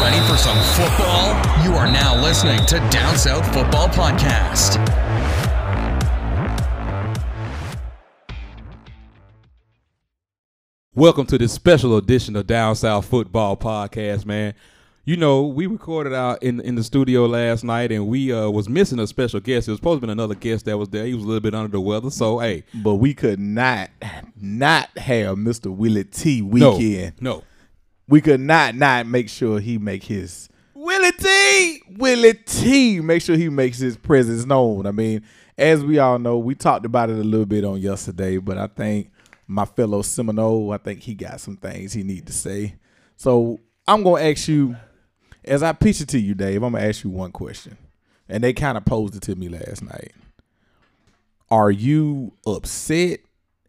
Ready for some football? You are now listening to Down South Football Podcast. Welcome to this special edition of Down South Football Podcast, man. You know, we recorded out in in the studio last night, and we uh, was missing a special guest. It was supposed to be another guest that was there. He was a little bit under the weather, so hey, But we could not not have Mr. Willie T no, weekend. no, We could not not make sure he make his Willie T Willie T make sure he makes his presence known. I mean, as we all know, we talked about it a little bit on yesterday, but I think my fellow Seminole, I think he got some things he need to say. So I'm gonna ask you, as I pitch it to you, Dave, I'm gonna ask you one question. And they kind of posed it to me last night. Are you upset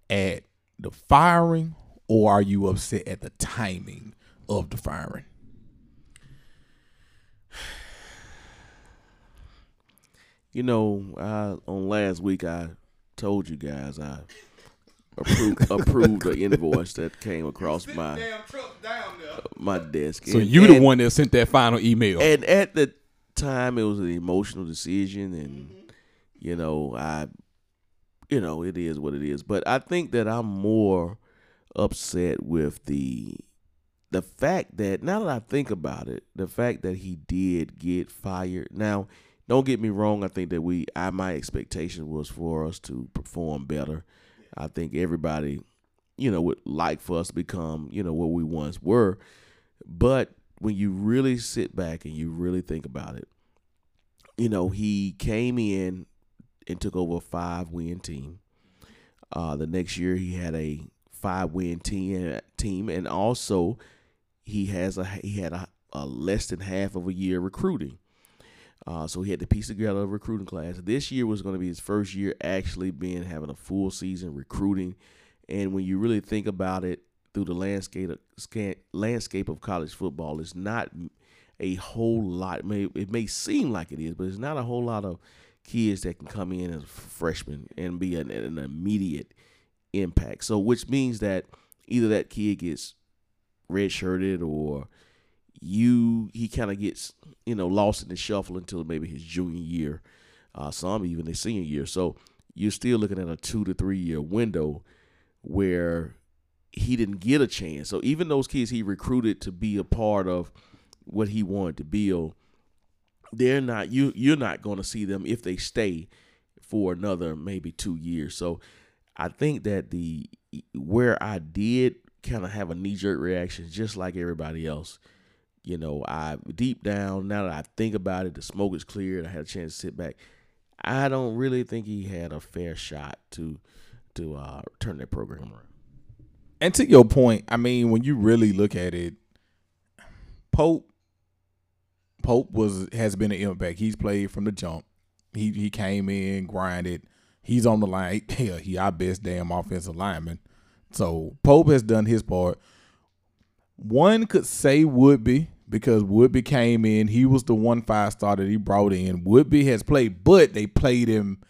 at the firing or are you upset at the timing of the firing? You know, I, on last week I told you guys I approved, approved the invoice that came across my my desk. So And- you the and- one that sent that final email. And at the time, it was an emotional decision, and you know, I, you know, it is what it is. But I think that I'm more upset with the the fact that now that I think about it, the fact that he did get fired. Now, don't get me wrong. I think that we, I my expectation was for us to perform better. I think everybody, you know, would like for us to become, you know, what we once were. But when you really sit back and you really think about it, you know, he came in and took over a five win team. Uh, the next year he had a five win team team and also he has a he had a, a less than half of a year recruiting. Uh, so he had to piece together a recruiting class. This year was going to be his first year actually being having a full season recruiting. And when you really think about it, through the landscape of, landscape of college football, it's not a whole lot. It may, it may seem like it is, but it's not a whole lot of kids that can come in as freshmen and be an, an immediate impact. So, which means that either that kid gets redshirted or you he kind of gets you know lost in the shuffle until maybe his junior year, uh, some even his senior year. So you're still looking at a two to three year window where he didn't get a chance. So even those kids he recruited to be a part of what he wanted to build, they're not you you're not going to see them if they stay for another maybe two years. So I think that the where I did kind of have a knee jerk reaction, just like everybody else. You know, I deep down now that I think about it, the smoke is cleared. I had a chance to sit back. I don't really think he had a fair shot to to uh, turn that program around. And to your point, I mean, when you really look at it, Pope Pope was has been an impact. He's played from the jump. He he came in, grinded. He's on the line. Hell, he our best damn offensive lineman. So Pope has done his part. One could say Woodbey because Woodbey came in. He was the one five star that he brought in. Woodbey has played, but they played him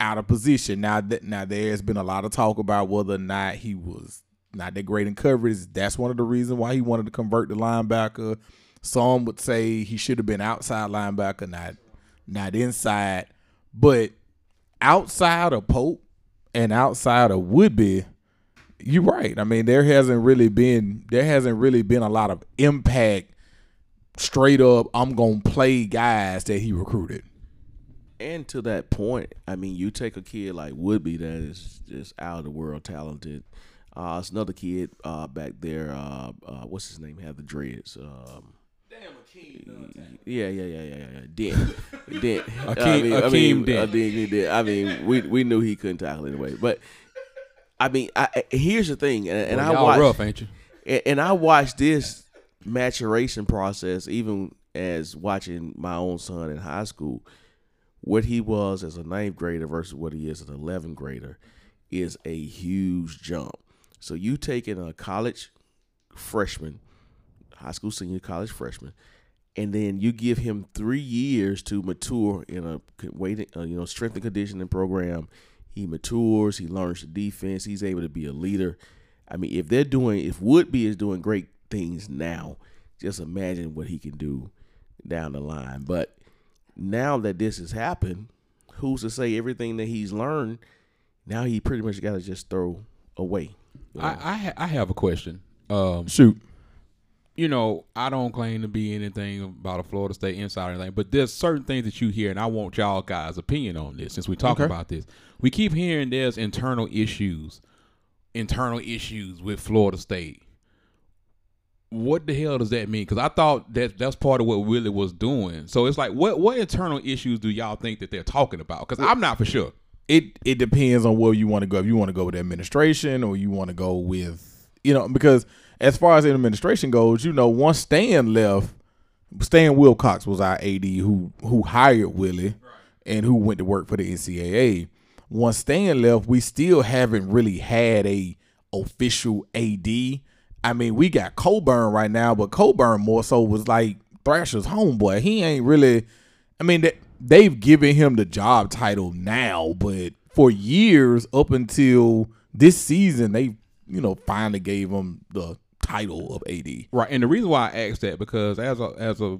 out of position. Now that now there's been a lot of talk about whether or not he was not that great in coverage. That's one of the reasons why he wanted to convert the linebacker. Some would say he should have been outside linebacker, not not inside. But outside of Pope and outside of Woodbey, you're right. I mean, there hasn't really been there hasn't really been a lot of impact. Straight up, I'm gonna play guys that he recruited. And to that point, I mean, you take a kid like Woodbey that is just out of the world talented. Uh, it's another kid uh, back there. Uh, uh, what's his name? Have the dreads. Um, yeah, yeah, yeah, yeah, yeah. yeah. Dent. Dent. I Akeem- mean, I mean, Dent. uh, Dent, Dent. I mean, we we knew he couldn't tackle anyway. But I mean, I, here's the thing, and, and Boy, I watched, rough, ain't you? and, and I watched this maturation process even as watching my own son in high school. What he was as a ninth grader versus what he is as an 11th grader is a huge jump. So you taking a college freshman, high school senior, college freshman, and then you give him three years to mature in a waiting, uh, you know, strength and conditioning program. He matures. He learns the defense. He's able to be a leader. I mean, if they're doing, if Woodbey is doing great things now, just imagine what he can do down the line. But now that this has happened, who's to say everything that he's learned? Now he pretty much got to just throw away. you know? I I, ha- I have a question. Um, Shoot. You know, I don't claim to be anything about a Florida State insider or anything, but there's certain things that you hear, and I want y'all guys' opinion on this since we talk Okay. about this. We keep hearing there's internal issues, internal issues with Florida State. What the hell does that mean? Because I thought that that's part of what Willie was doing. So it's like, what what internal issues do y'all think that they're talking about? Because I'm not for sure. it it depends on where you want to go. If you want to go with administration or you want to go with you know because as far as administration goes, you know once Stan left, Stan Wilcox was our AD who who hired Willie and who went to work for the NCAA. Once Stan left, we still haven't really had a official AD. I mean, we got Coburn right now, but Coburn more so was like Thrasher's homeboy. He ain't really. I mean, they, they've given him the job title now, but for years up until this season, they you know finally gave him the title of AD. Right, and the reason why I asked that because as a as a,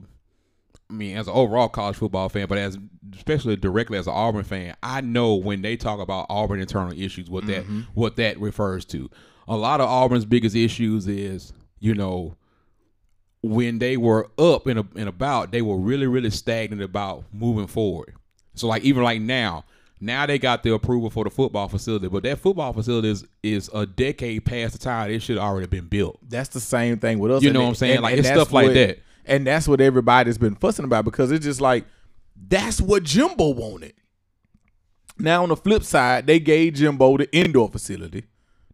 I mean, as an overall college football fan, but as especially directly as an Auburn fan, I know when they talk about Auburn internal issues, what that mm-hmm. what that refers to. A lot of Auburn's biggest issues is, you know, when they were up and, and about, they were really really stagnant about moving forward. So like even like now, now they got the approval for the football facility, but that football facility is is a decade past the time it should already been built. That's the same thing with us. You know it- what I'm saying? and- Like, and it's stuff like that. And that's what everybody's been fussing about because it's just like that's what Jimbo wanted. Now on the flip side, they gave Jimbo the indoor facility.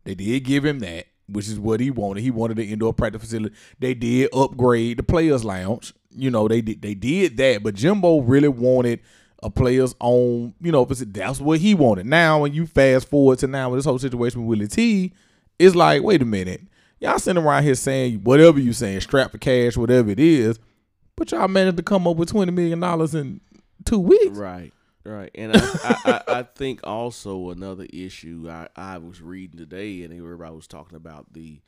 They did give him that, which is what he wanted. He wanted the indoor practice facility. They did upgrade the players' lounge. You know, they did they did that, but Jimbo really wanted a players own, you know, facility. that's what he wanted. Now, when you fast forward to now with this whole situation with Willie T, it's like, wait a minute. Y'all sitting around here saying whatever you saying, strap for cash, whatever it is, but y'all managed to come up with twenty million dollars in two weeks. Right, right. And I, I, I, I think also another issue I, I was reading today, and everybody was talking about the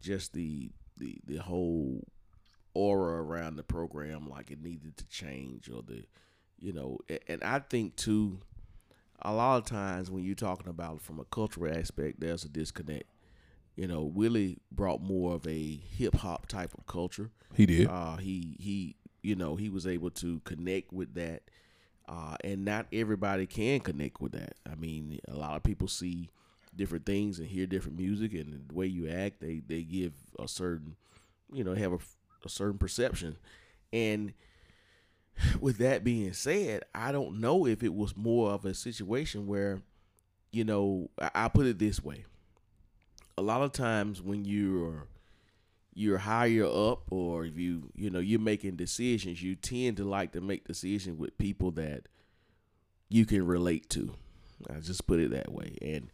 just the the the whole aura around the program, like it needed to change, or the you know, and I think too, a lot of times when you're talking about from a cultural aspect, there's a disconnect. You know, Willie brought more of a hip hop type of culture. He did. Uh, he he, you know, he was able to connect with that, uh, and not everybody can connect with that. I mean, a lot of people see different things and hear different music, and the way you act, they they give a certain, you know, have a, a certain perception, and with that being said, I don't know if it was more of a situation where, you know, I, put it this way. A lot of times when you're you're higher up or if you you know you're making decisions you tend to like to make decisions with people that you can relate to i just put it that way and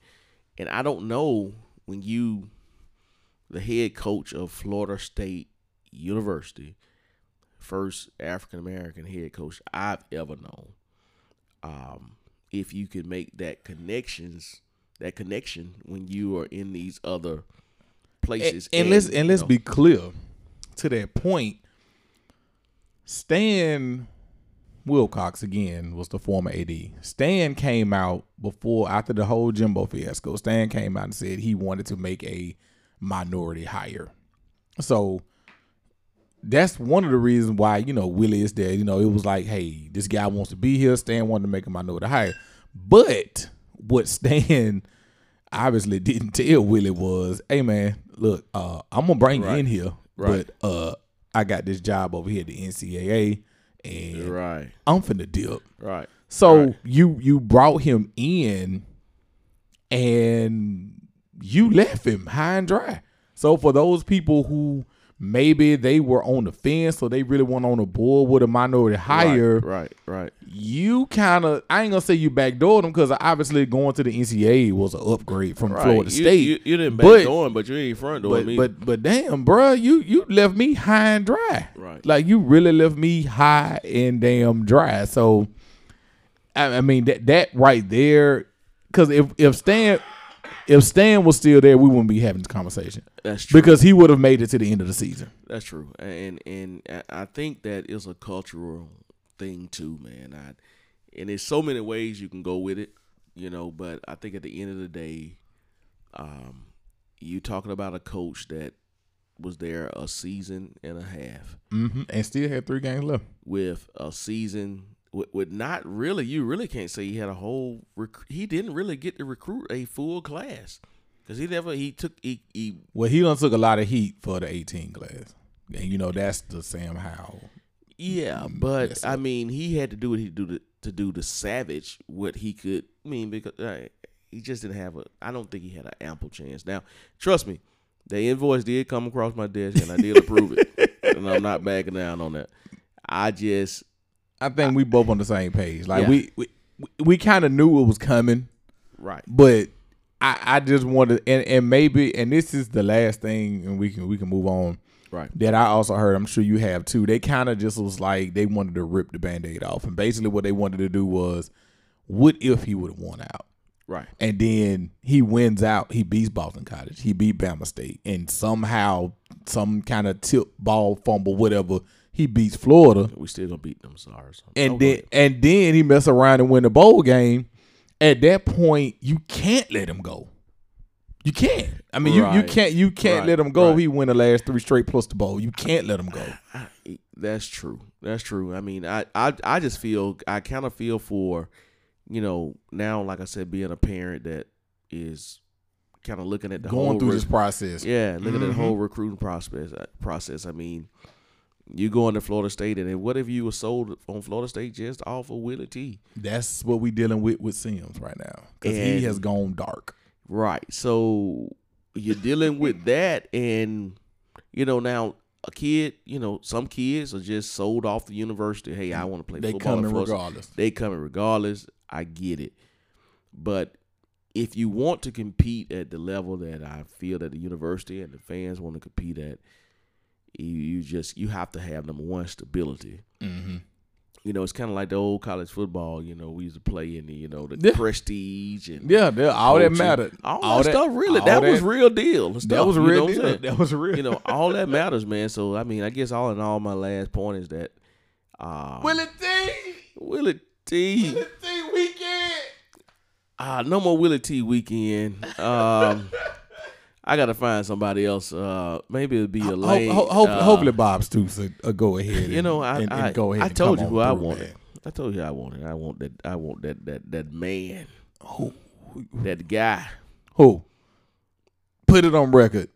and i don't know when you the head coach of florida state university first african american head coach i've ever known um if you can make that connections that connection when you are in these other places and, and let's and let's know, be clear to that point. Stan Wilcox again was the former AD. Stan came out before after the whole Jimbo fiasco. Stan came out and said he wanted to make a minority hire. So that's one of the reasons why you know Willie is there. You know, it was like, hey, this guy wants to be here. Stan wanted to make a minority hire, but what Stan obviously didn't tell Willie was, hey man, look, uh, I'm gonna bring you in here, Right. but uh, I got this job over here at the NCAA, and right I'm finna dip. right So Right. you you brought him in, and you left him high and dry. So for those people who maybe they were on the fence or they really weren't on the board with a minority hire, right right you kind of I ain't gonna say you backdoored them because obviously going to the NCAA was an upgrade from right Florida you, State. you, you didn't but- back door but you ain't front door but me but but damn, bruh, you you left me high and dry. Right. Like you really left me high and damn dry. So, I, I mean that that right there, because if if Stan, if Stan was still there, we wouldn't be having this conversation That's true. because he would have made it to the end of the season. That's true, and and I- think that is a cultural thing too, man. I, and there's so many ways you can go with it, you know. But I think at the end of the day, um, you talking about a coach that was there a season and a half Mm-hmm. And still had three games left. with a season with, with not really. You really can't say he had a whole. Rec- he didn't really get to recruit a full class because he never. He took. He, he Well, he done took a lot of heat for the 18 class. And you know, that's the Sam Howell. Yeah, but yes, I mean, he had to do what he do to, to do to Savage what he could. I mean, because uh, he just didn't have a. I don't think he had an ample chance. Now, trust me, the invoice did come across my desk, and I did approve it, and I'm not backing down on that. I just I think we both on the same page. Like Yeah. we we, we kind of knew it was coming, right. but I, I just wanted and, and maybe and this is the last thing and we can we can move on. Right. That I also heard, I'm sure you have too. They kind of just was like they wanted to rip the band-aid off. And basically what they wanted to do was what if he would have won out? Right. And then he wins out. He beats Boston College. He beat Bama State. And somehow, some kind of tip ball fumble, whatever, he beats Florida. We still gonna beat them. Sorry. So- And Oh, then and then he mess around and win the bowl game. At that point, you can't let him go. You can't. I mean, you, you can't you can't Right. let him go. Right. He win the last three straight plus the bowl. You can't let him go. I, that's true. That's true. I mean, I, I, I just feel I kind of feel for, you know, now like I said, being a parent that is kind of looking at the whole Going through re- this process. Yeah, looking at the Mhm. whole recruiting process. uh, Process. I mean, you go into Florida State, and then what if you were sold on Florida State just off of Willie T? That's what we dealing with with Sims right now because he has gone dark. Right. So you're dealing with that, and you know now a kid. You know, some kids are just sold off the university. Hey, I want to play They football. coming regardless. They coming regardless. I get it, but if you want to compete at the level that I feel that the university and the fans want to compete at, you, you just you have to have number one stability. Mm-hmm. You know, it's kind of like the old college football. You know, we used to play in the you know the Yeah. prestige and Yeah, that- all that mattered. All, that, stuff really all that, was real deal. That was a you know real deal. That was real. You know, all that matters, man. So I mean, I guess all in all, my last point is that uh, Willie T. Willie T. T weekend. Uh, no more Willie T weekend. Um, I gotta find somebody else. Uh, maybe it'll be a lane. ho- ho- uh, hopefully, Bob Stoops will uh, go ahead. you know, I and, and I, go ahead. I told you who I wanted. man. I told you I wanted. I want that. I want that. That that man. Who? That guy. Who? Put it on record.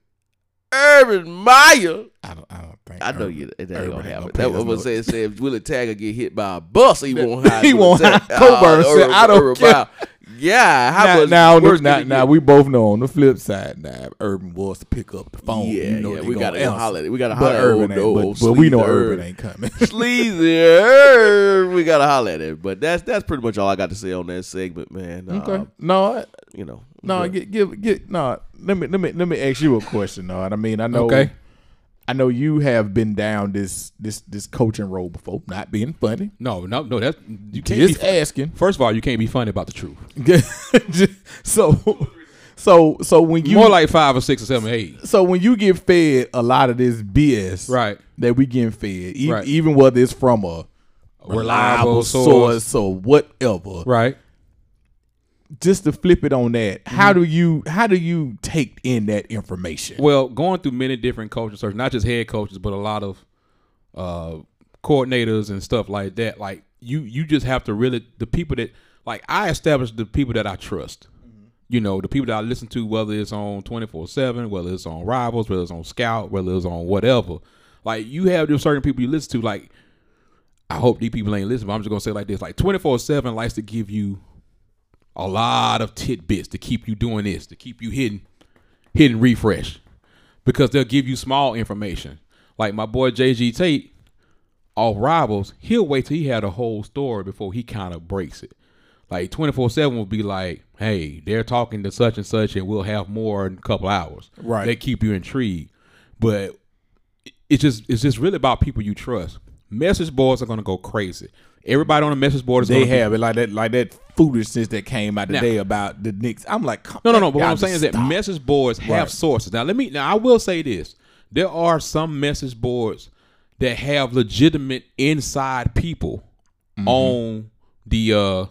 Urban Meyer. I don't. I don't think. I know Urban- you. That ain't Urban gonna happen. That was what said. Said if Willie Taggart get hit by a bus, he won't hire. He won't hire Coburn said, "I don't Urban care." Meyer. Yeah, how Now, much now, worse now, now we both know on the flip side. Now, Urban was to pick up the phone. Yeah, you know yeah, we gotta go answer. holler at- we gotta But holler at Urban old- old But, but we know sleazy Urban Urban. ain't coming. sleazy. Urban. We gotta holler at it. But that's that's pretty much all I got to say on that segment, man. Uh, okay. No, I- you know. no. but- Give, give, give. No. Let me, let me, let me ask you a question. No, I mean, I know. Okay. I know you have been down this this this coaching role before. Not being funny. No, no, no. That's you can't. Just Be, asking. first of all, you can't be funny about the truth. so, so, so when you More like five or six or seven, or eight. so when you get fed a lot of this BS, Right. That we getting fed, e- Right. even whether it's from a reliable, reliable source, source. or whatever. Right. Just to flip it on that, Mm-hmm. how do you how do you take in that information? Well, going through many different coaching searches, not just head coaches, but a lot of uh, coordinators and stuff like that. Like you, you just have to really the people that like I established the people that I trust. You know, the people that I listen to, whether it's on twenty four seven, whether it's on Rivals, whether it's on Scout, whether it's on whatever. Like you have just certain people you listen to. Like I hope these people ain't listening, but I'm just gonna say it like this: like twenty four seven likes to give you a lot of tidbits to keep you doing this, to keep you hitting hitting refresh because they'll give you small information. Like my boy JG Tate off Rivals, he'll wait till he had a whole story before he kind of breaks it. Like 24 7 will be like, hey, they're talking to such and such, and we'll have more in a couple hours. Right. They keep you intrigued. But it's just it's just really about people you trust. message boards are gonna go crazy. Everybody on the message board is They gonna be- have it like that, like that foolishness that came out Now- today about the Knicks. I'm like, No, no, no. But what I'm saying is that stop. message boards have Right. sources. Now, let me. Now, I will say this: there are some message boards that have legitimate inside people Mm-hmm. on the uh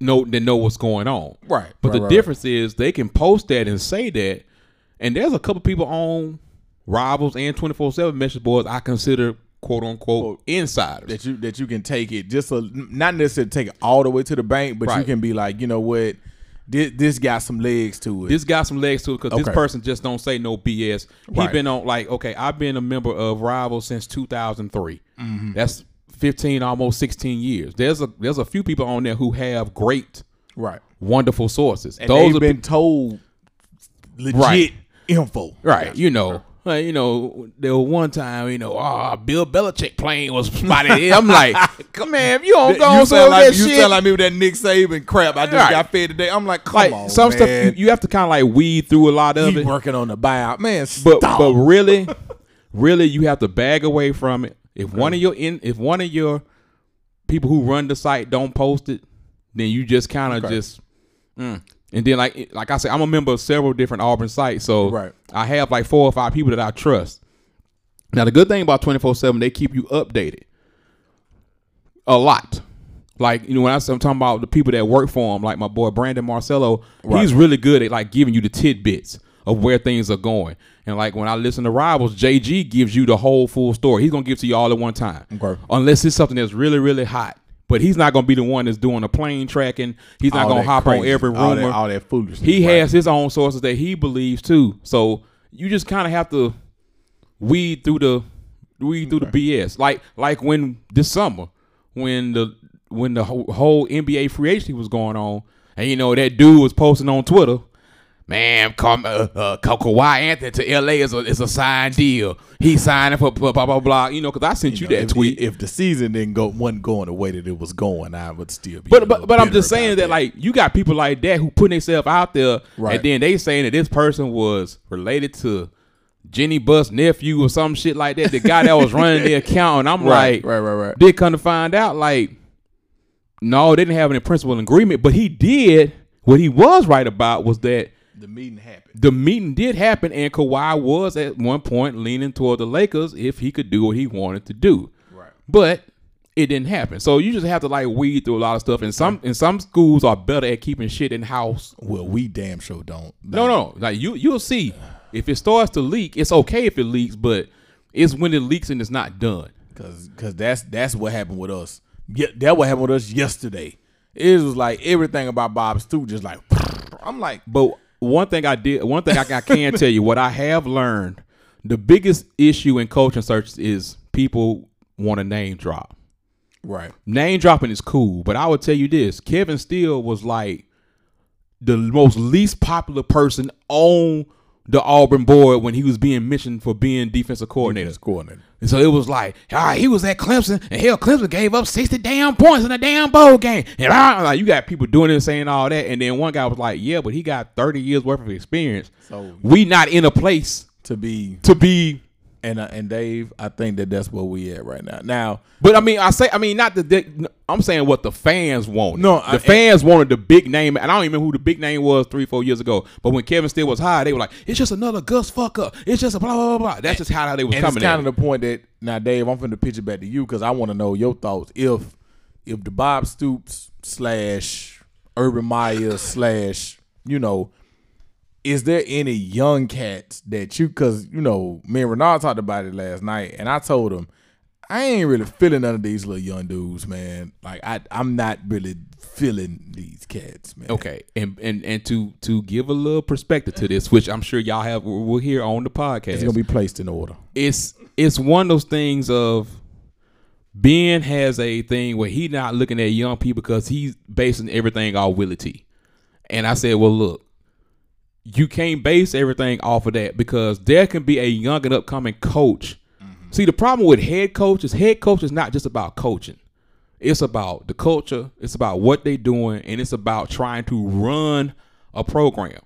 know that know what's going on. Right, But right, the right, difference is they can post that and say that, and there's a couple people on rivals and 24 seven message boards I consider quote unquote insiders. that you that you can take it just a, not necessarily take it all the way to the bank, but you can be like, you know what, this, this got some legs to it. This got some legs to it because this person just don't say no BS. He Right. been on like okay, I've been a member of Rival since 2003. Mm-hmm. That's 15, almost 16 years. There's a there's a few people on there who have great, right, wonderful sources. and Those they've are been told legit Right. info. right. You know. Like, you know, there was one time, you know, oh, Bill Belichick plane was spotted. I'm like, come on, if you don't go you on some sound like that you shit. sound like me with that Nick Saban crap. I just Right. got fed today. I'm like, come like on, some man. stuff, you, you have to kind of like weed through a lot of He it. working on the buyout, man. but stop. but really, really, you have to bag away from it. If one of your in, if one of your people who run the site don't post it, then you just kind of Okay. just. mm. And then like like I said, I'm a member of several different Auburn sites, so Right. I have like four or five people that I trust. Now the good thing about 24 seven, they keep you updated a lot. Like you know when I, am talking about the people that work for him, like my boy Brandon Marcello, he's really good at like giving you the tidbits of where things are going. And like when I listen to Rivals, JG gives you the whole full story. He's gonna give it to you all at one time, Okay. unless it's something that's really really hot. But he's not gonna be the one that's doing the plane tracking. He's not gonna that hop on every rumor. all that, all that foolishness. He right. has his own sources that he believes too. So you just kind of have to weed through the weed through the BS. Like like when this summer when the when the whole, whole NBA free agency was going on, and you know that dude was posting on Twitter. Man, come uh, uh, Ka- Kawhi Anthony to LA is a is a signed deal. He's signing for blah blah blah. blah. You know, because I sent you, know, that if, tweet. If the season didn't go wasn't going the way that it was going, I would still be. But but but I'm just saying about that, like you got people like that who putting themselves out there, Right. and then they saying that this person was related to Jeanie Buss nephew or some shit like that. The guy that was running the account, and I'm Right, like, right, right, right. Did come to find out, like, no, they didn't have any principal agreement, but he did. What he was right about was that the meeting happened. the meeting did happen, and Kawhi was at one point leaning toward the Lakers if he could do what he wanted to do. Right. But it didn't happen. So you just have to like weed through a lot of stuff. And some and some schools are better at keeping shit in house. Well, we damn sure don't. No, no, like you you'll see if it starts to leak. It's okay if it leaks, but it's when it leaks and it's not done. because because that's that's what happened with us. Yeah, that what happened with us yesterday. It was like everything about Bob Stu just like I'm like But one thing I did, one thing I, I can tell you, what I have learned, the biggest issue in coaching searches is people want to name drop. right. Name dropping is cool, but I would tell you this: Kevin Steele was like the most least popular person on the Auburn board when he was being mentioned for being defensive coordinator. Defense coordinator. And so it was like, ah, he was at Clemson, and hell, Clemson gave up sixty damn points in a damn bowl game. And ah, like you got people doing it and saying all that, and then one guy was like, yeah, but he got thirty years worth of experience. So We not in a place to be to be. And uh, and Dave, I think that that's where we at right now. Now, But I mean, I say, I mean, not the. they- I'm saying what the fans want. No, the I- fans wanted the big name, and I don't even remember who the big name was three, four years ago. But when Kevin Steele was high, they were like, "It's just another Gus fuck up. It's just a blah blah blah blah." That's just how they was and it's coming. kind at of the point that now, Dave, I'm finna pitch it back to you because I want to know your thoughts. If if the Bob Stoops slash Urban Meyer slash you know, is there any young cats that you? Because you know, me and Renard talked about it last night, and I told him I ain't really feeling none of these little young dudes, man. Like I, I'm not really feeling these cats, man. Okay, and and and to to give a little perspective to this, which I'm sure y'all have we'll hear on the podcast. It's gonna be placed in order. it's it's one of those things of Ben has a thing where he not looking at young people because he's basing everything off Willie T. And I said, well, look, you can't base everything off of that because there can be a young and upcoming coach. Mm-hmm. See, the problem with head coach is head coach is not just about coaching. It's about the culture, it's about what they're doing, and it's about trying to run a program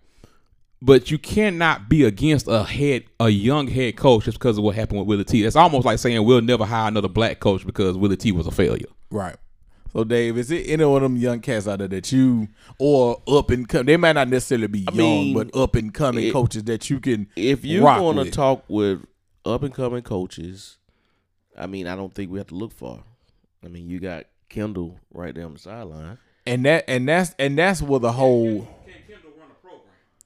but you cannot be against a head a young head coach just because of what happened with Willie T. That's almost like saying we'll never hire another black coach because Willie T was a failure. Right. So, Dave, is it any one of them young cats out there that you or up and come? They might not necessarily be young, mean, but up and coming it- coaches that you can. if you want to talk with up and coming coaches, I mean, I don't think we have to look far. I mean, you got Kendal right there on the sideline. and that and that's and that's where the whole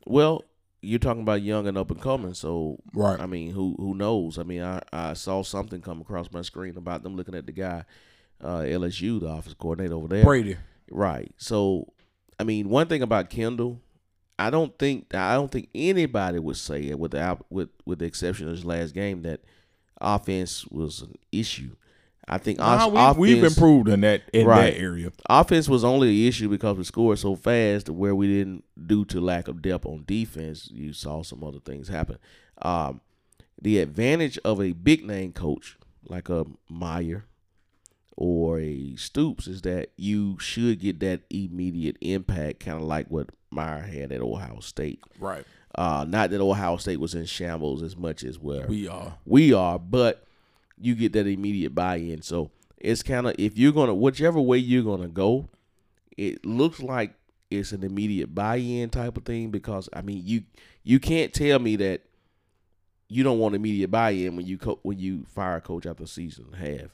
Well, you're talking about young and up and coming, so Right. I mean, who who knows? I mean, I, I saw something come across my screen about them looking at the guy, uh, LSU, the office coordinator over there. Brady. Right. So, I mean, one thing about Kendal, I don't think I don't think anybody would say it with the with with the exception of his last game that offense was an issue. I think Nah, os- we, offense, we've improved in that in Right. that area. offense was only an issue because we scored so fast where we didn't due to lack of depth on defense. You saw some other things happen. Um, the advantage of a big name coach like a Meyer or a Stoops is that you should get that immediate impact, kind of like what Meyer had at Ohio State. Right. Uh, not that Ohio State was in shambles as much as where We are. we are, but you get that immediate buy-in. So it's kind of if you're gonna whichever way you're gonna go, it looks like it's an immediate buy-in type of thing because I mean you you can't tell me that you don't want immediate buy-in when you co- when you fire a coach after a season and a half.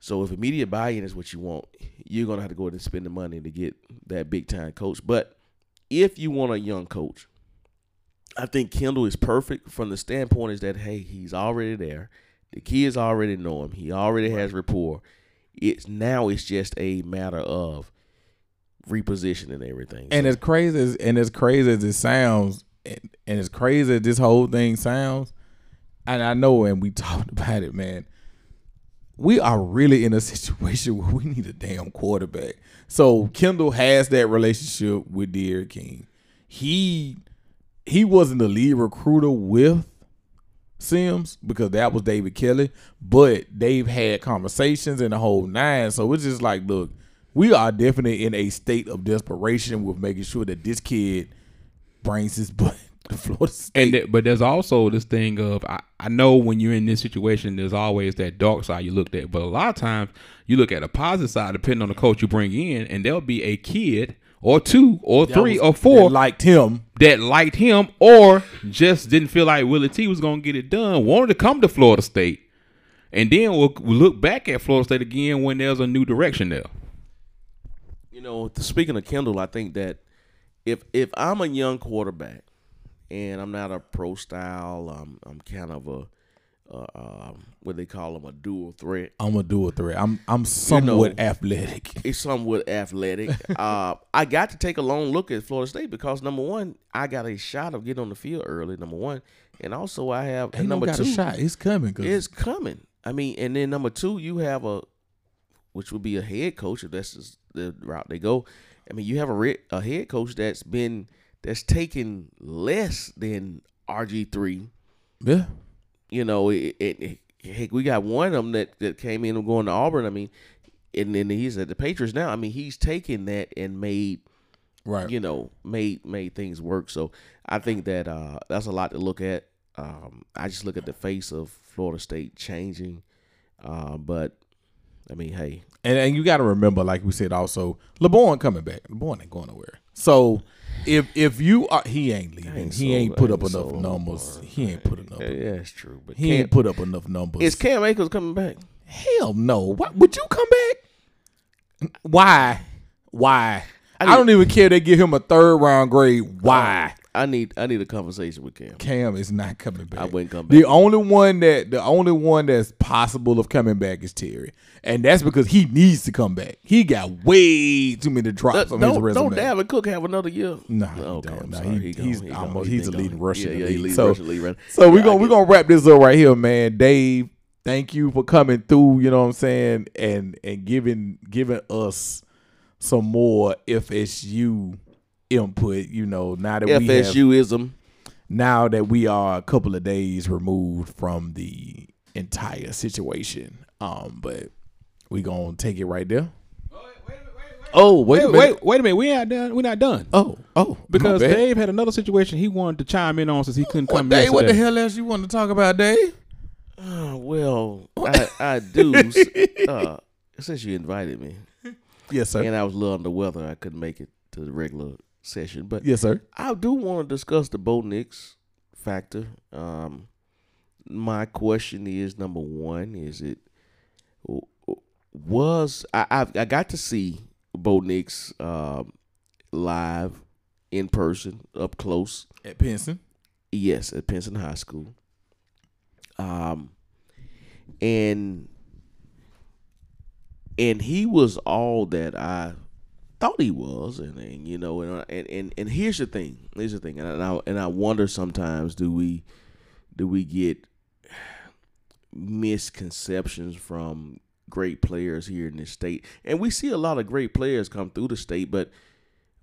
So if immediate buy-in is what you want, you're gonna have to go ahead and spend the money to get that big time coach. But if you want a young coach, I think Kendal is perfect from the standpoint is that hey, he's already there. The kids already know him. He already has rapport. It's now it's just a matter of repositioning everything. And So, as crazy as and as crazy as it sounds, and, and as crazy as this whole thing sounds, and I know, and we talked about it, man. We are really in a situation where we need a damn quarterback. So Kendal has that relationship with Derrick King. He he wasn't the lead recruiter with Sims because that was David Kelly, but they've had conversations and the whole nine. So it's just like, look, we are definitely in a state of desperation with making sure that this kid brings his butt Florida State. And that, but there's also this thing of I, I know when you're in this situation, there's always that dark side you looked at, but a lot of times you look at the positive side depending on the coach you bring in, and there'll be a kid or two or three or four that liked him. that liked him or just didn't feel like Willie T was going to get it done, wanted to come to Florida State. And then we'll, we'll look back at Florida State again when there's a new direction there. you know, speaking of Kendal, I think that if if I'm a young quarterback and I'm not a pro style, I'm I'm kind of a uh, um, what they call them a dual threat. I'm a dual threat. I'm I'm somewhat know, athletic. It's somewhat athletic. uh, I got to take a long look at Florida State because number one, I got a shot of getting on the field early. Number one, and also I have and Ain't no number got two. a shot. It's coming. 'cause It's coming. I mean, and then number two, you have a, which would be a head coach if that's the route they go. I mean, you have a re- a head coach that's been that's taking less than RG three. yeah. You know, it, it, it- heck, we got one of them that that came in and going to Auburn. I mean, and then he's at the Patriots now. I mean, he's taken that and made Right. you know made made things work so i think that uh that's a lot to look at um i just look at the face of florida state changing uh but i mean hey And, and you got to remember, like we said, also LeBron coming back. LeBron ain't going nowhere. So if if you are, he ain't leaving. ain't he so- ain't put I up ain't enough numbers. He ain't put enough. yeah, yeah it's true but He Cam, ain't put up enough numbers. is cam akers coming back Hell no. Why would you come back? Why? Why? I, need- don't even care. They give him a third round grade. Why? I need i need a conversation with cam Cam is not coming back. I wouldn't come back. The only one that the only one that's possible of coming back is Terry, and that's because he needs to come back. He got way too many drops on his resume. don't Dalvin Cook have another year? No, he okay, No, sorry. he- gone, he's gone. almost- He a leading rusher Yeah, yeah, he leading So- rusher in the league, right? So we're gonna we're gonna wrap this up right here, man. Dave, thank you for coming through. You know what I'm saying, and and giving giving us some more FSU input. You know, now that we FSUism. now that we are a couple of days removed from the entire situation. Um, but we gonna take it right there. Oh, wait, Wait, a minute. wait, wait a minute. We ain't done. We're not done. Oh, oh, because. Dave had another situation he wanted to chime in on since he couldn't What, come Dave, what the hell else you want to talk about, Dave? Uh, well, I, I do. uh, since you invited me, Yes, sir. and I was a little under the weather, I couldn't make it to the regular session. But yes, sir. I do want to discuss the Bo Nix factor. Um, my question is number one: Is it was I I, I got to see Bo Nix um, live in person, up close. At Pinson. Yes, at Pinson High School. Um, and and he was all that I thought he was, and, and you know, and, and and and here's the thing. Here's the thing, and I and I wonder sometimes do we do we get misconceptions from great players here in this state, and we see a lot of great players come through the state, but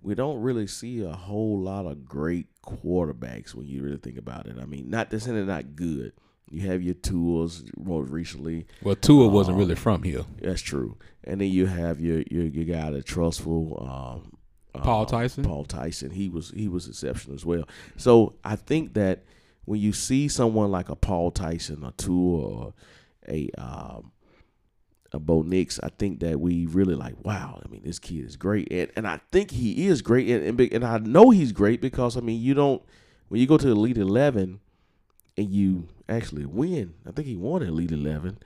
we don't really see a whole lot of great quarterbacks when you really think about it. I mean, not say they're not good. You have your Tuas most recently. Well, Tua wasn't really from here. That's true. And then you have your your, your guy, the trustful um, uh, Paul Tyson? Paul Tyson. He was he was exceptional as well. So I think that when you see someone like a Paul Tyson, a Tua, or a um, a Bo Nix, I think that we really like. Wow, I mean, this kid is great, and and I think he is great, and and, and I know he's great because I mean, you don't when you go to the Elite Eleven and you actually win. I think he won at Elite Eleven.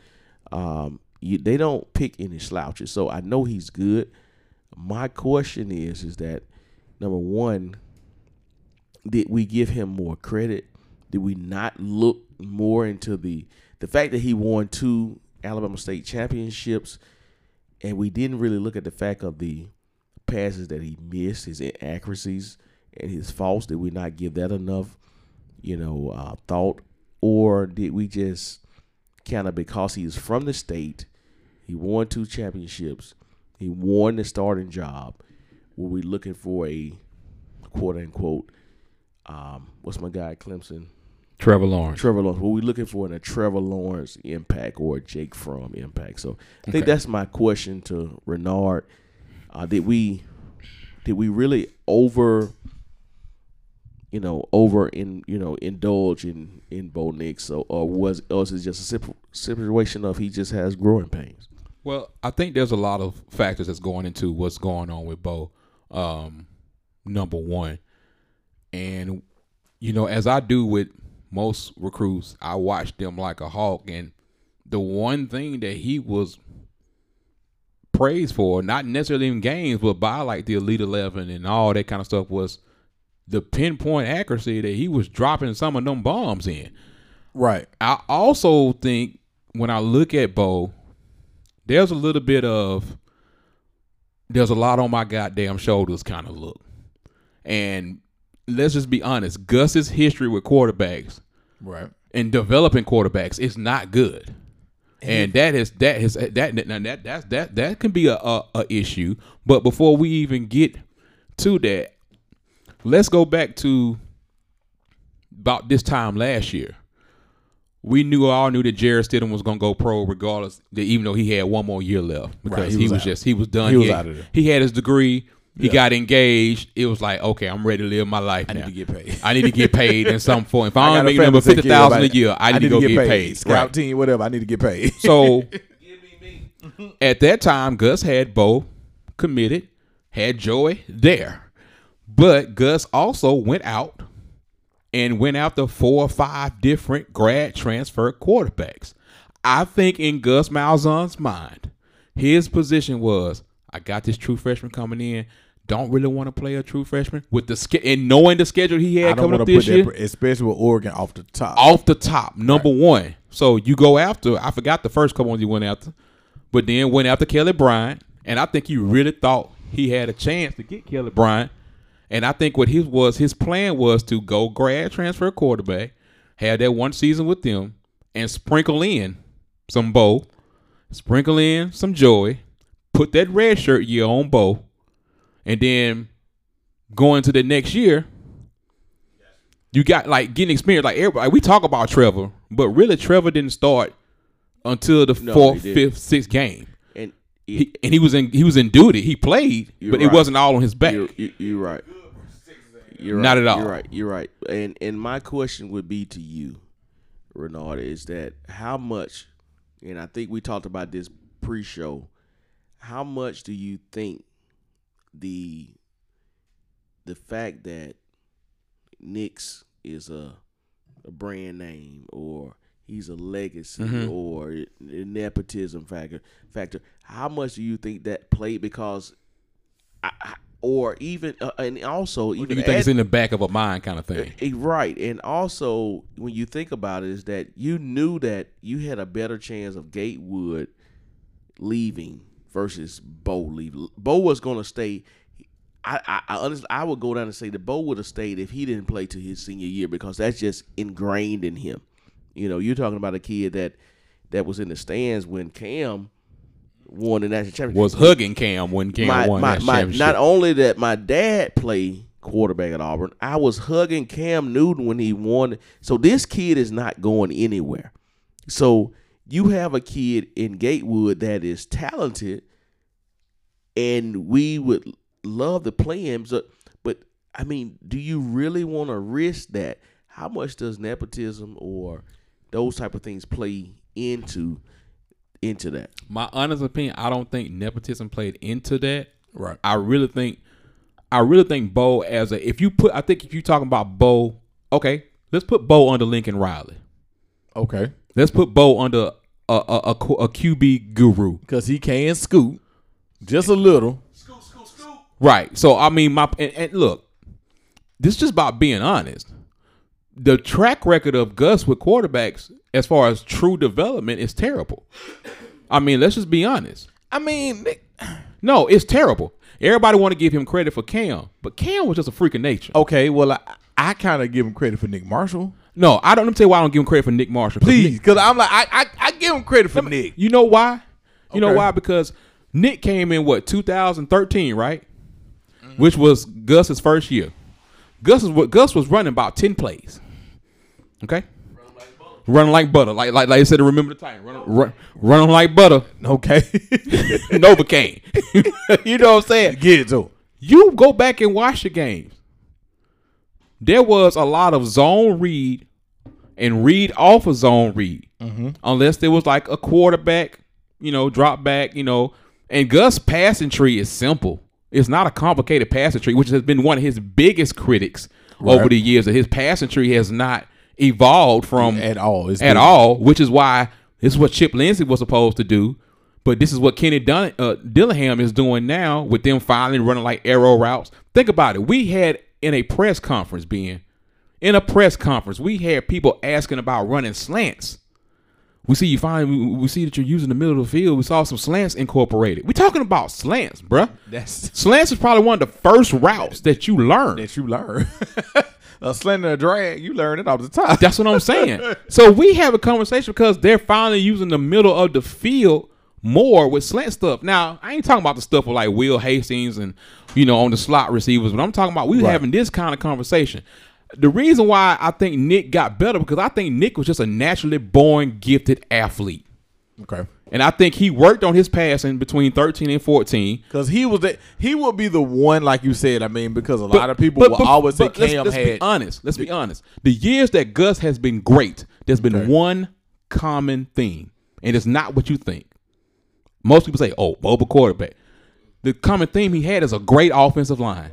Um, you, they don't pick any slouches, so I know he's good. My question is, is that number one, did we give him more credit? Did we not look more into the the fact that he won two Alabama State championships, and we didn't really look at the fact of the passes that he missed, his inaccuracies, and his faults? Did we not give that enough, you know, uh, thought, or did we just kind of because he's from the state, he won two championships, he won the starting job, were we looking for a quote unquote, um, what's my guy Clemson? Trevor Lawrence. Trevor Lawrence. What we looking for in a Trevor Lawrence impact or a Jake Fromm impact? So I think Okay. that's my question to Renard. Uh, did we did we really over you know over in you know indulge in in Bo Nix so or was or is it just a simple situation of he just has growing pains? Well, I think there's a lot of factors that's going into what's going on with Bo. Um, number one, and you know, as I do with most recruits, I watch them like a hawk, and the one thing that he was praised for, not necessarily in games, but by like the Elite Eleven and all that kind of stuff, was the pinpoint accuracy that he was dropping some of them bombs in. Right. I also think when I look at Bo, there's a little bit of there's a lot on my goddamn shoulders kind of look. And let's just be honest, Gus's history with quarterbacks Right. and developing quarterbacks is not good. And that is that is that now that that's that that can be a, a a issue. But before we even get to that, let's go back to about this time last year. We knew all knew that Jarrett Stidham was gonna go pro regardless, that even though he had one more year left because Right, he he, was was, just he was done. He was had- out of there. He had his degree. He Yeah. got engaged. It was like, okay, I'm ready to live my life I now. need to get paid. I need to get paid in some form. If I, don't make number to fifty thousand a year, I need, to go get, paid. Scout Right. team, whatever. I need to get paid. So at that time, Gus had Bo committed, had Joey there. But Gus also went out and went after four or five different grad transfer quarterbacks. I think in Gus Malzahn's mind, his position was I got this true freshman coming in. Don't really want to play a true freshman with the ske- and knowing the schedule he had coming up to this year that, especially with Oregon off the top. off the top, number one. So you go after. I forgot the first couple ones you went after, but then went after Kelly Bryant, and I think you really thought he had a chance to get Kelly Bryant. And I think what his was his plan was to go grad transfer quarterback, have that one season with them, and sprinkle in some Bo, sprinkle in some joy, put that red shirt year on Bo, and then go into the next year you got like getting experience. Like everybody, we talk about Trevor, but really Trevor didn't start until the No, fourth, fifth, sixth game. And he, and he was in he was in duty. He played, You're but right. it wasn't all on his back. You're, you're right. You're Not right. at all. You're right. You're right. And and my question would be to you, Renard, is that how much? And I think we talked about this pre-show. How much do you think the the fact that Nix is a a brand name or he's a legacy Mhm. or a nepotism factor factor how much do you think that played because I, or even uh, and also even you think add- it's in the back of a mind kind of thing? Eh, right and also when you think about it is that you knew that you had a better chance of gatewood leaving versus bo leaving bo was going to stay I, I, I honestly, I would go down and say that Bo would have stayed if he didn't play to his senior year because that's just ingrained in him. You know, you're talking about a kid that that was in the stands when Cam won the national championship. Was hugging Cam when Cam my, won my, that my, championship. not only that my dad played quarterback at Auburn, I was hugging Cam Newton when he won. So this kid is not going anywhere. So you have a kid in Gatewood that is talented, and we would love to play him. Uh, so, but I mean, do you really want to risk that? How much does nepotism or those type of things play into into that? My honest opinion, I don't think nepotism played into that. Right. I really think, I really think Bo as a. If you put, I think if you talking about Bo, okay, let's put Bo under Lincoln Riley. Okay. Let's put Bo under a a, a, a QB guru. Because he can scoot just a little. Scoot, scoot, scoot. Right. So I mean, my and, and look, this is just about being honest. The track record of Gus with quarterbacks, as far as true development, is terrible. I mean, let's just be honest. I mean, No, it's terrible. Everybody want to give him credit for Cam, but Cam was just a freak of nature. okay, well, I, I kind of give him credit for Nick Marshall. No, I don't. Let me tell you why I don't give him credit for Nick Marshall. Please, because I'm like, I, I, I give him credit for Nick. you know why? You know why? Because Nick came in what 2013, right? Mm-hmm. Which was Gus's first year. Gus is what Gus was running about 10 plays. Okay, running like butter, like like like I said. Remember the time, running, run, running like butter. Okay. Novocaine. you know what I'm saying? Get it. You go back and watch the games. There was a lot of zone read and read off of zone read, mm-hmm. unless there was like a quarterback, you know, drop back, you know. And Gus' passing tree is simple. It's not a complicated passing tree, which has been one of his biggest critics over the years. That his passing tree has not evolved from At all. It's at been- all, which is why this is what Chip Lindsey was supposed to do. But this is what Kenny Dun- uh, Dillingham is doing now with them finally running like arrow routes. Think about it. We had in a press conference, being in a press conference, we had people asking about running slants. We see you find we, see that you're using the middle of the field. We saw some slants incorporated. We talking about slants, bruh. That's Slants is probably one of the first routes that you learn. that you learn. a slant and a drag, you learn it all the time. That's what I'm saying. so we have a conversation because they're finally using the middle of the field more with slant stuff. Now, I ain't talking about the stuff with like Will Hastings and you know on the slot receivers, but I'm talking about we Right. having this kind of conversation. The reason why I think Nick got better because I think Nick was just a naturally born gifted athlete. Okay. And I think he worked on his passing between 13 and 14. Because he was the, he would be the one, like you said. I mean, because a But- lot of people but- will but- always say but let's- Cam let's, had. be honest. Let's be honest. The years that Gus has been great, there's been Okay. one common theme, and it's not what you think. Most people say, "Oh, Boba quarterback." The common theme he had is a great offensive line.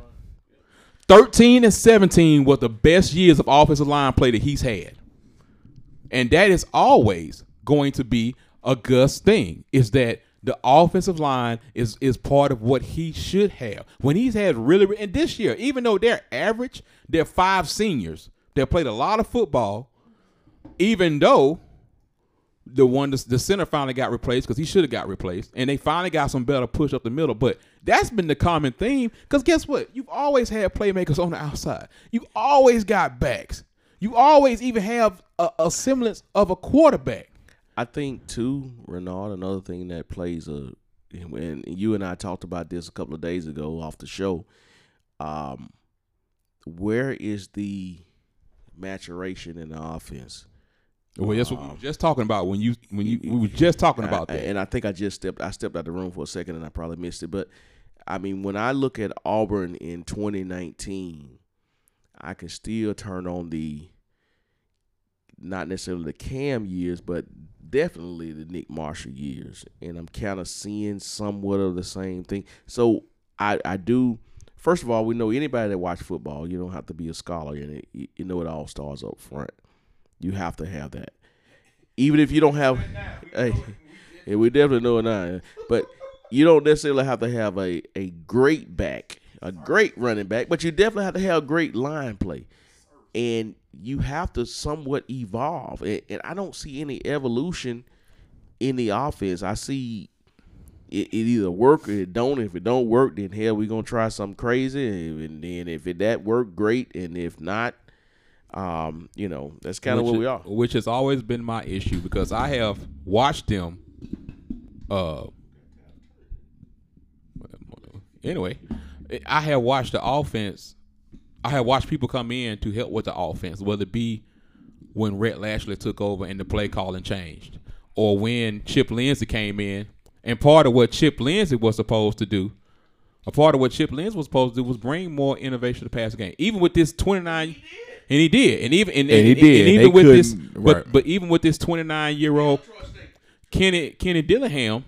Thirteen and seventeen were the best years of offensive line play that he's had, and that is always going to be a Gus thing. Is that the offensive line is is part of what he should have when he's had really and this year, even though they're average, they're five seniors that played a lot of football. Even though the one the, center finally got replaced because he should have got replaced, and they finally got some better push up the middle. But that's been the common theme because guess what? You've always had playmakers on the outside. You always got backs. You always even have a, a semblance of a quarterback. I think too, Renard. Another thing that plays a, and you and I talked about this a couple of days ago off the show. Um, where is the maturation in the offense? Well, that's what we were just talking about when you when you we were just talking about I- that. And I think I just stepped I stepped out of the room for a second and I probably missed it. But I mean, when I look at Auburn in 2019, I can still turn on the not necessarily the Cam years, but definitely the Nick Marshall years, and I'm kind of seeing somewhat of the same thing. So I I do. First of all, we know anybody that watch football, you don't have to be a scholar in it. You, know it all stars up front. You have to have that, even if you don't have. Hey, we definitely know it now. But you don't necessarily have to have a, a great back, a great running back, but you definitely have to have great line play. And you have to somewhat evolve. And, and I don't see any evolution in the offense. I see it, it either work or it don't. If it don't work, then hell, we're gonna try something crazy. And then if it that work, great. And if not, um, you know, that's kind of where we are. Which has always been my issue because I have watched them. Uh. Anyway, I have watched the offense. I have watched people come in to help with the offense, whether it be when Rhett Lashley took over and the play calling changed, or when Chip Lindsey came in. And part of what Chip Lindsey was supposed to do, a part of what Chip Lindsey was supposed to do was bring more innovation to the pass game. Even with this 29, and he did, and even and, And he did. and even with this, couldn't- but but even with this 29 year old Kenny Kenny Dillingham,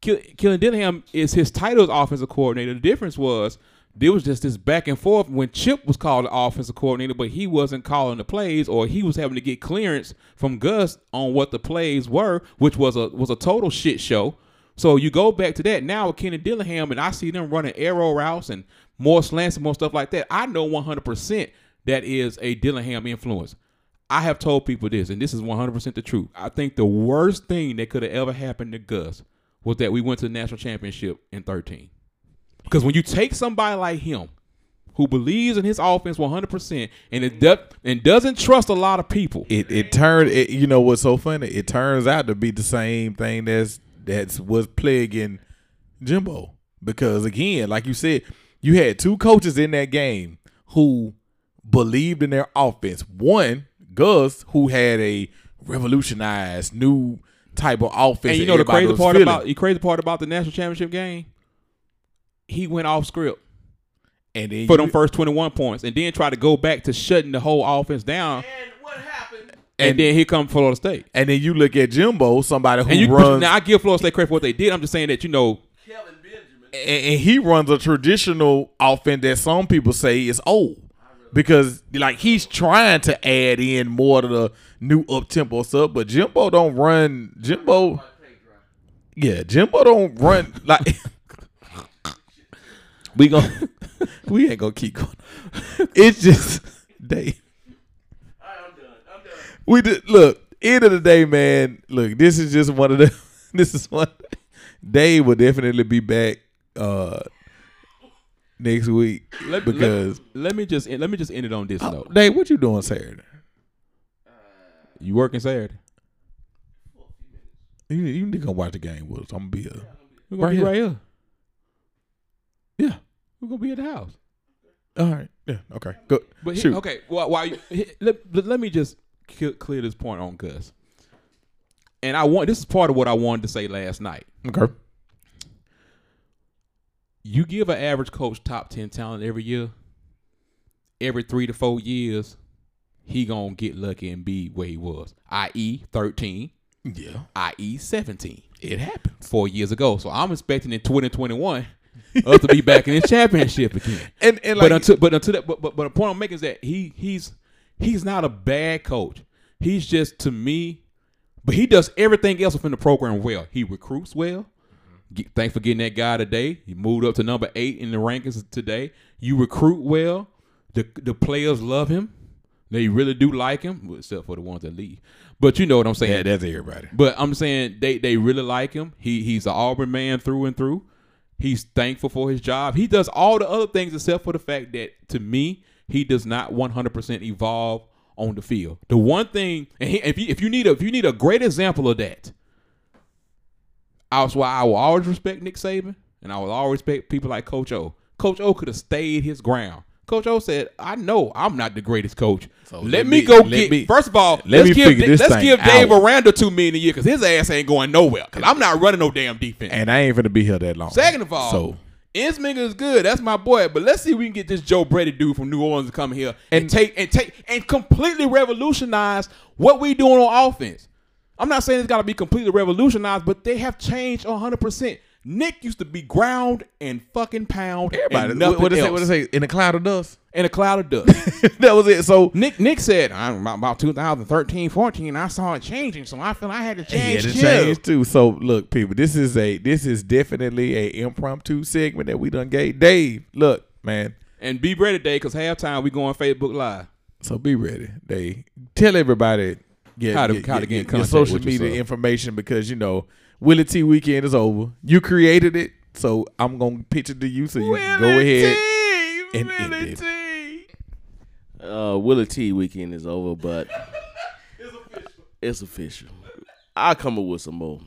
Kill- Kenny Dillingham is his title as offensive coordinator. The difference was there was just this back and forth when Chip was called the offensive coordinator, but he wasn't calling the plays, or he was having to get clearance from Gus on what the plays were, which was a was a total shit show. So you go back to that now with Kenny Dillingham, and I see them running arrow routes and more slants and more stuff like that. I know 100% that is a Dillingham influence. I have told people this, and this is 100% the truth. I think the worst thing that could have ever happened to Gus was that we went to the national championship in 13. Because when you take somebody like him, who believes in his offense 100% and it do, and doesn't trust a lot of people, it it turned it, you know what's so funny? It turns out to be the same thing that's that's was plaguing jimbo. Because again like you said you had two coaches in that game who believed in their offense. One gus who had a revolutionized new type of offense and you know the crazy part feeling. about the crazy part about the national championship game, he went off script and then for you- them first 21 points and then try to go back to shutting the whole offense down. And what happened? And, And- then here comes Florida State. and then you look at jimbo somebody who And you runs now I give Florida State credit for what they did. I'm just saying that you know Kelvin Benjamin. and, and he runs a traditional offense that some people say is old because like he's trying to add in more to the new up tempo stuff, but Jimbo don't run Jimbo. Yeah, Jimbo don't run like we gon' we ain't gonna keep going. It's just they I'm done. I'm done. we did look end of the day, man. Look, this is just one of the. This is one. Dave will definitely be back uh next week let, because let, let me just let me just end it on this Oh, note. Dave, what you doing Saturday? You working Saturday? You you need to come watch the game with us. I'm gonna be here. We're gonna Right be here. right here. We're gonna be at the house. All right. Yeah. Okay. Good. But he- Shoot. okay, well, while you he- let, let, let me just clear this point on Gus. And I want this is part of what I wanted to say last night. Okay. You give an average coach top ten talent every year, every three to four years, he gonna get lucky and be where he was, i.e., thirteen, Yeah. i.e., seventeen. It happened four years ago. So I'm expecting in 2021 us to be back in the championship again. And and like but until but until that but, but but the point I'm making is that he he's he's not a bad coach. He's just to me, but he does everything else within the program well. He recruits well. Get, thanks for getting that guy today. He moved up to number eight in the rankings today. You recruit well. The the players love him. They really do like him, except for the ones that leave. But you know what I'm saying. yeah, that's everybody. But I'm saying they they really like him. He he's an Auburn man through and through. He's thankful for his job. He does all the other things except for the fact that to me he does not 100% evolve on the field. The one thing, and he, if you if you need a if you need a great example of that, that's why I will always respect Nick Saban, and I will always respect people like Coach O. Coach O could have stayed his ground. Coach O said, "I know I'm not the greatest coach. So let, let me, me- go let get. me- first of all, let let's me give figure this let's give Dave out. Aranda two million a year because his ass ain't going nowhere. Because I'm not running no damn defense. And I ain't gonna be here that long. Second of all, so Ensminger is good. That's my boy. But let's see if we can get this Joe Brady dude from New Orleans to come here and, And- take and take and completely revolutionize what we doing on offense. I'm not saying it's got to be completely revolutionized, but they have changed 100. percent Nick used to be ground and fucking pound. everybody, and nothing what, what they say? else. What they say? In a cloud of dust. In a cloud of dust. that was it. So Nick Nick said "I'm about, about 2013, 14. I saw it changing, so I feel I had to change. the too." change too. So look, people, this is a this is definitely a impromptu segment that we done gave Dave. Look, man. And be ready, Dave, because halftime we go on Facebook Live. So be ready. They tell everybody get, How to- get- how to get- get your social media yourself. information because you know Willie T weekend is over. You created it, so I'm gonna pitch it to you so you can go ahead and end it. Uh, Willie T weekend is over, but it's official. It's official. I'll come up with some more,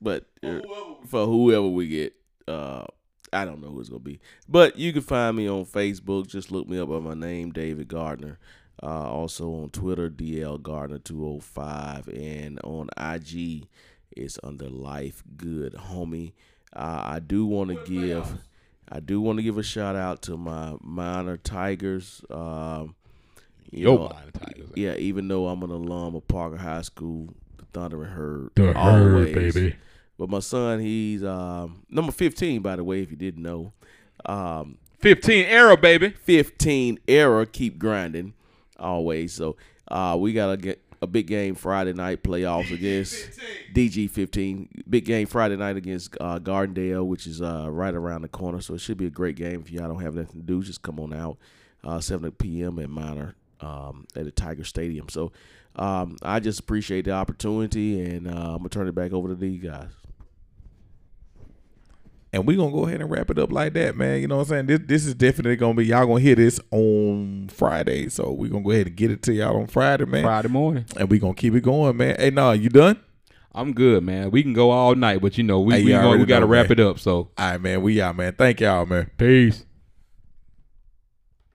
but uh, for whoever we get, uh, I don't know who it's gonna be. But you can find me on Facebook. Just look me up by my name, David Gardner. Uh, also on Twitter, DL Gardner two hundred five, and on IG, it's under Life Good Homie. Uh, I do want to give, I do want to give a shout out to my minor Tigers. Um, you Yo, know, Minor Tigers. yeah, even though I'm an alum of Parker High School, the Thundering Herd, The Herd, baby. But my son, he's um, number 15, by the way, if you didn't know. Um, 15 era, baby. 15 era, keep grinding, always. So uh, we got to ga- a big game Friday night playoffs against DG 15. Big game Friday night against uh, Gardendale, which is uh, right around the corner. So it should be a great game. If y'all don't have nothing to do, just come on out. Uh, 7 p.m. at Minor um, at the Tiger Stadium. So um, I just appreciate the opportunity, and uh, I'm going to turn it back over to these guys. And we're gonna go ahead and wrap it up like that, man. You know what I'm saying? This this is definitely gonna be y'all gonna hear this on Friday. So we're gonna go ahead and get it to y'all on Friday, man. Friday morning. And we're gonna keep it going, man. Hey, nah, you done? I'm good, man. We can go all night, but you know we Hey, we, gonna- we got to know, wrap man. it up. So All right, man. We out, man. Thank y'all, man. peace.